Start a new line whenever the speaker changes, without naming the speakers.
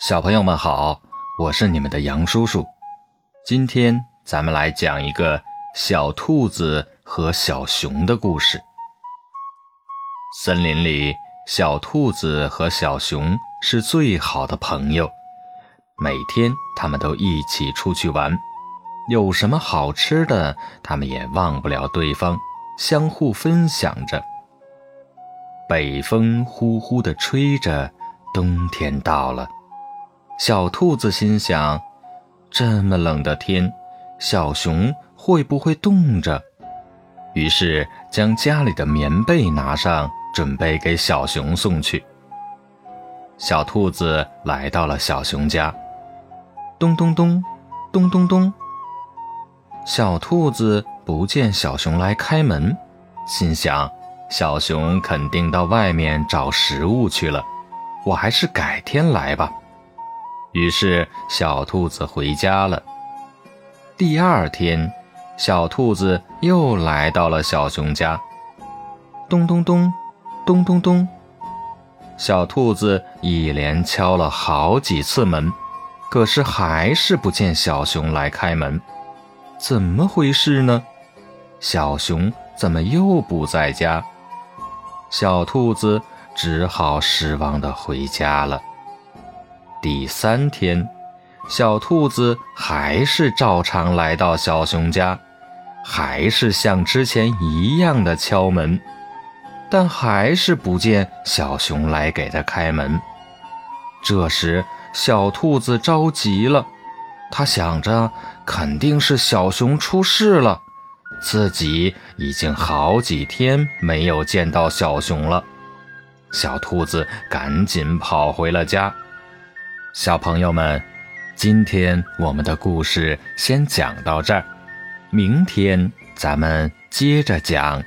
小朋友们好，我是你们的杨叔叔。今天咱们来讲一个小兔子和小熊的故事。森林里，小兔子和小熊是最好的朋友，每天他们都一起出去玩，有什么好吃的，他们也忘不了对方，相互分享着。北风呼呼地吹着，冬天到了。小兔子心想：这么冷的天，小熊会不会冻着？于是将家里的棉被拿上，准备给小熊送去。小兔子来到了小熊家，咚咚咚，咚咚咚。小兔子不见小熊来开门，心想：小熊肯定到外面找食物去了，我还是改天来吧。于是，小兔子回家了。第二天，小兔子又来到了小熊家。咚咚咚，咚咚咚，小兔子一连敲了好几次门，可是还是不见小熊来开门。怎么回事呢？小熊怎么又不在家？小兔子只好失望地回家了。第三天，小兔子还是照常来到小熊家，还是像之前一样的敲门，但还是不见小熊来给它开门。这时，小兔子着急了，它想着肯定是小熊出事了，自己已经好几天没有见到小熊了。小兔子赶紧跑回了家。小朋友们，今天我们的故事先讲到这儿，明天咱们接着讲。